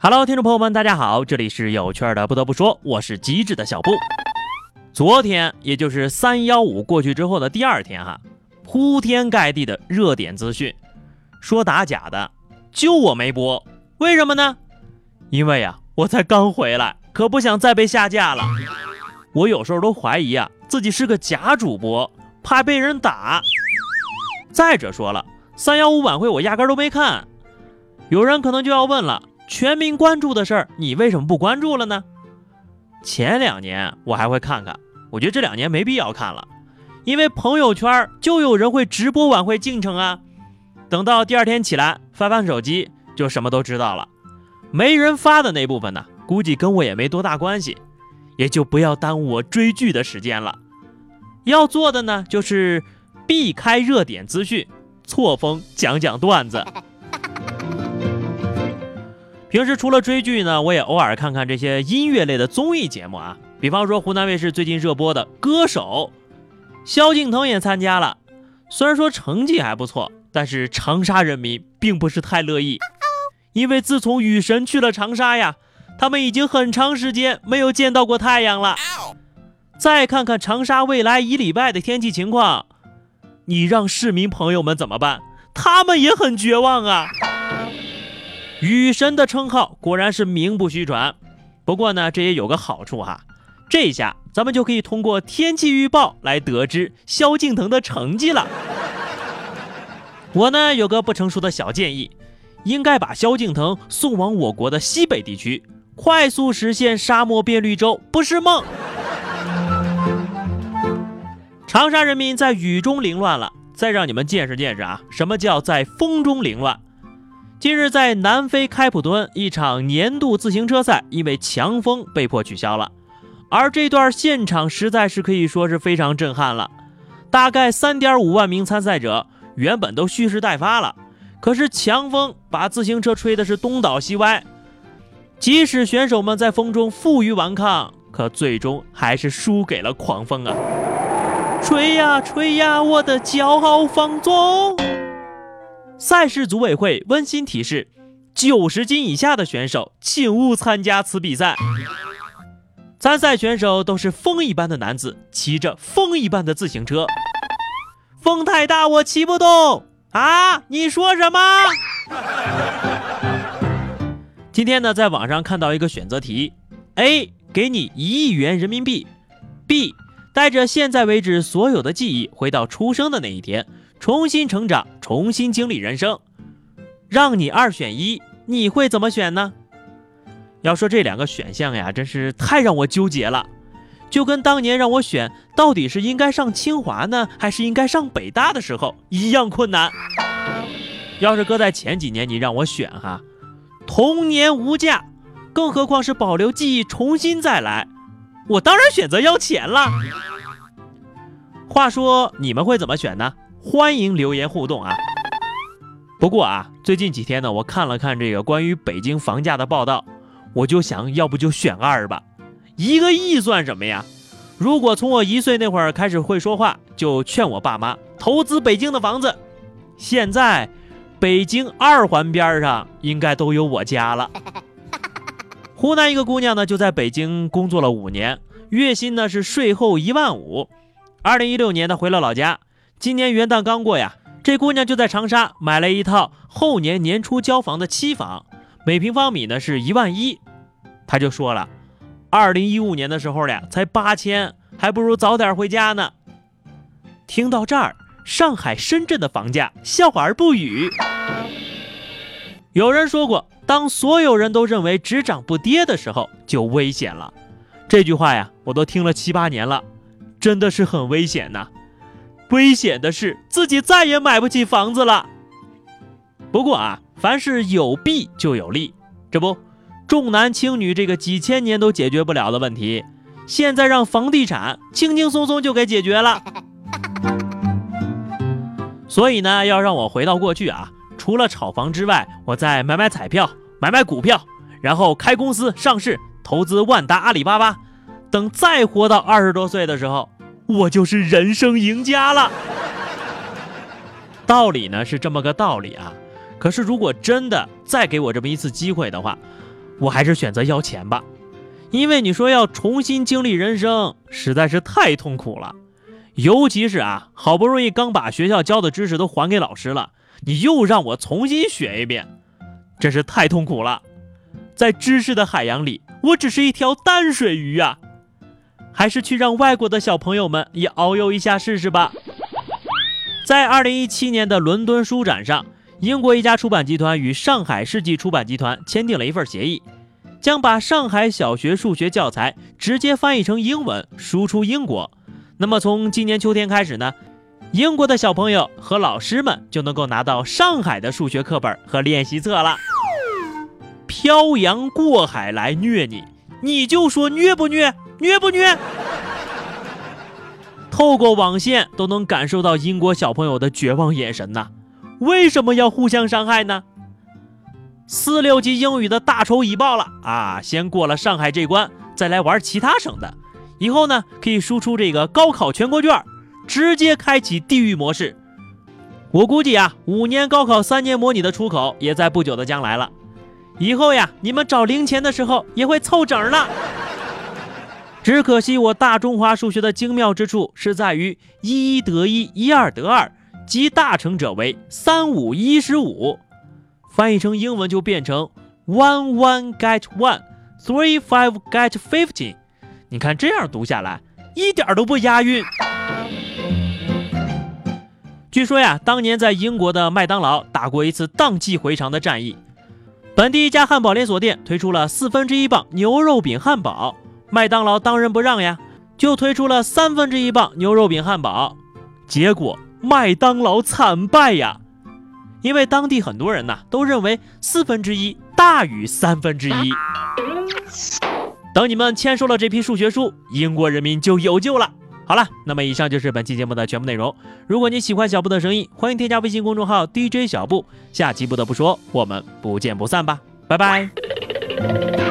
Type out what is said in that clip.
Hello，听众朋友们，大家好，这里是有趣的。不得不说，我是机智的小布。昨天，也就是三幺五过去之后的第二天，哈，铺天盖地的热点资讯，说打假的，就我没播，为什么呢？因为呀，我才刚回来，可不想再被下架了。我有时候都怀疑啊，自己是个假主播，怕被人打。再者说了，三幺五晚会我压根都没看。有人可能就要问了。全民关注的事儿，你为什么不关注了呢？前两年我还会看看，我觉得这两年没必要看了，因为朋友圈就有人会直播晚会进程啊。等到第二天起来翻翻手机，就什么都知道了。没人发的那部分呢，估计跟我也没多大关系，也就不要耽误我追剧的时间了。要做的呢，就是避开热点资讯，错峰讲讲段子。平时除了追剧呢，我也偶尔看看这些音乐类的综艺节目啊。比方说湖南卫视最近热播的《歌手》，萧敬腾也参加了。虽然说成绩还不错，但是长沙人民并不是太乐意，因为自从雨神去了长沙呀，他们已经很长时间没有见到过太阳了。再看看长沙未来一礼拜的天气情况，你让市民朋友们怎么办？他们也很绝望啊。雨神的称号果然是名不虚传，不过呢，这也有个好处哈，这下咱们就可以通过天气预报来得知萧敬腾的成绩了。我呢有个不成熟的小建议，应该把萧敬腾送往我国的西北地区，快速实现沙漠变绿洲，不是梦。长沙人民在雨中凌乱了，再让你们见识见识啊，什么叫在风中凌乱。近日，在南非开普敦，一场年度自行车赛因为强风被迫取消了。而这段现场实在是可以说是非常震撼了。大概三点五万名参赛者原本都蓄势待发了，可是强风把自行车吹的是东倒西歪。即使选手们在风中负隅顽抗，可最终还是输给了狂风啊！吹呀吹呀，我的骄傲放纵。赛事组委会温馨提示：九十斤以下的选手请勿参加此比赛。参赛选手都是风一般的男子，骑着风一般的自行车。风太大，我骑不动啊！你说什么？今天呢，在网上看到一个选择题：A 给你一亿元人民币；B 带着现在为止所有的记忆回到出生的那一天。重新成长，重新经历人生，让你二选一，你会怎么选呢？要说这两个选项呀，真是太让我纠结了，就跟当年让我选到底是应该上清华呢，还是应该上北大的时候一样困难。要是搁在前几年，你让我选哈，童年无价，更何况是保留记忆，重新再来，我当然选择要钱了。话说你们会怎么选呢？欢迎留言互动啊！不过啊，最近几天呢，我看了看这个关于北京房价的报道，我就想要不就选二吧，一个亿算什么呀？如果从我一岁那会儿开始会说话，就劝我爸妈投资北京的房子，现在北京二环边上应该都有我家了。湖南一个姑娘呢，就在北京工作了五年，月薪呢是税后一万五。二零一六年，她回了老家。今年元旦刚过呀，这姑娘就在长沙买了一套后年年初交房的期房，每平方米呢是一万一。她就说了，二零一五年的时候呀才八千，还不如早点回家呢。听到这儿，上海、深圳的房价笑而不语。有人说过，当所有人都认为只涨不跌的时候，就危险了。这句话呀，我都听了七八年了，真的是很危险呐。危险的是，自己再也买不起房子了。不过啊，凡事有弊就有利，这不，重男轻女这个几千年都解决不了的问题，现在让房地产轻轻松松就给解决了。所以呢，要让我回到过去啊，除了炒房之外，我再买买彩票，买买股票，然后开公司上市，投资万达、阿里巴巴，等再活到二十多岁的时候。我就是人生赢家了。道理呢是这么个道理啊，可是如果真的再给我这么一次机会的话，我还是选择要钱吧，因为你说要重新经历人生，实在是太痛苦了。尤其是啊，好不容易刚把学校教的知识都还给老师了，你又让我重新学一遍，真是太痛苦了。在知识的海洋里，我只是一条淡水鱼啊！还是去让外国的小朋友们也遨游一下试试吧。在二零一七年的伦敦书展上，英国一家出版集团与上海世纪出版集团签订了一份协议，将把上海小学数学教材直接翻译成英文，输出英国。那么从今年秋天开始呢，英国的小朋友和老师们就能够拿到上海的数学课本和练习册了。漂洋过海来虐你，你就说虐不虐？虐不虐？透过网线都能感受到英国小朋友的绝望眼神呐！为什么要互相伤害呢？四六级英语的大仇已报了啊！先过了上海这关，再来玩其他省的。以后呢，可以输出这个高考全国卷，直接开启地狱模式。我估计啊，五年高考三年模拟的出口也在不久的将来了。以后呀，你们找零钱的时候也会凑整了。只可惜我大中华数学的精妙之处是在于一一得一，一二得二，集大成者为三五一十五。翻译成英文就变成 one one get one，three five get fifteen。你看这样读下来，一点都不押韵。据说呀，当年在英国的麦当劳打过一次荡气回肠的战役，本地一家汉堡连锁店推出了四分之一磅牛肉饼汉堡，麦当劳当仁不让呀，就推出了三分之一磅牛肉饼汉堡，结果麦当劳惨败呀，因为当地很多人呐都认为四分之一大于三分之一。等你们签收了这批数学书，英国人民就有救了。好了，那么以上就是本期节目的全部内容。如果你喜欢小布的声音，欢迎添加微信公众号 DJ 小布。下期不得不说，我们不见不散吧，拜拜。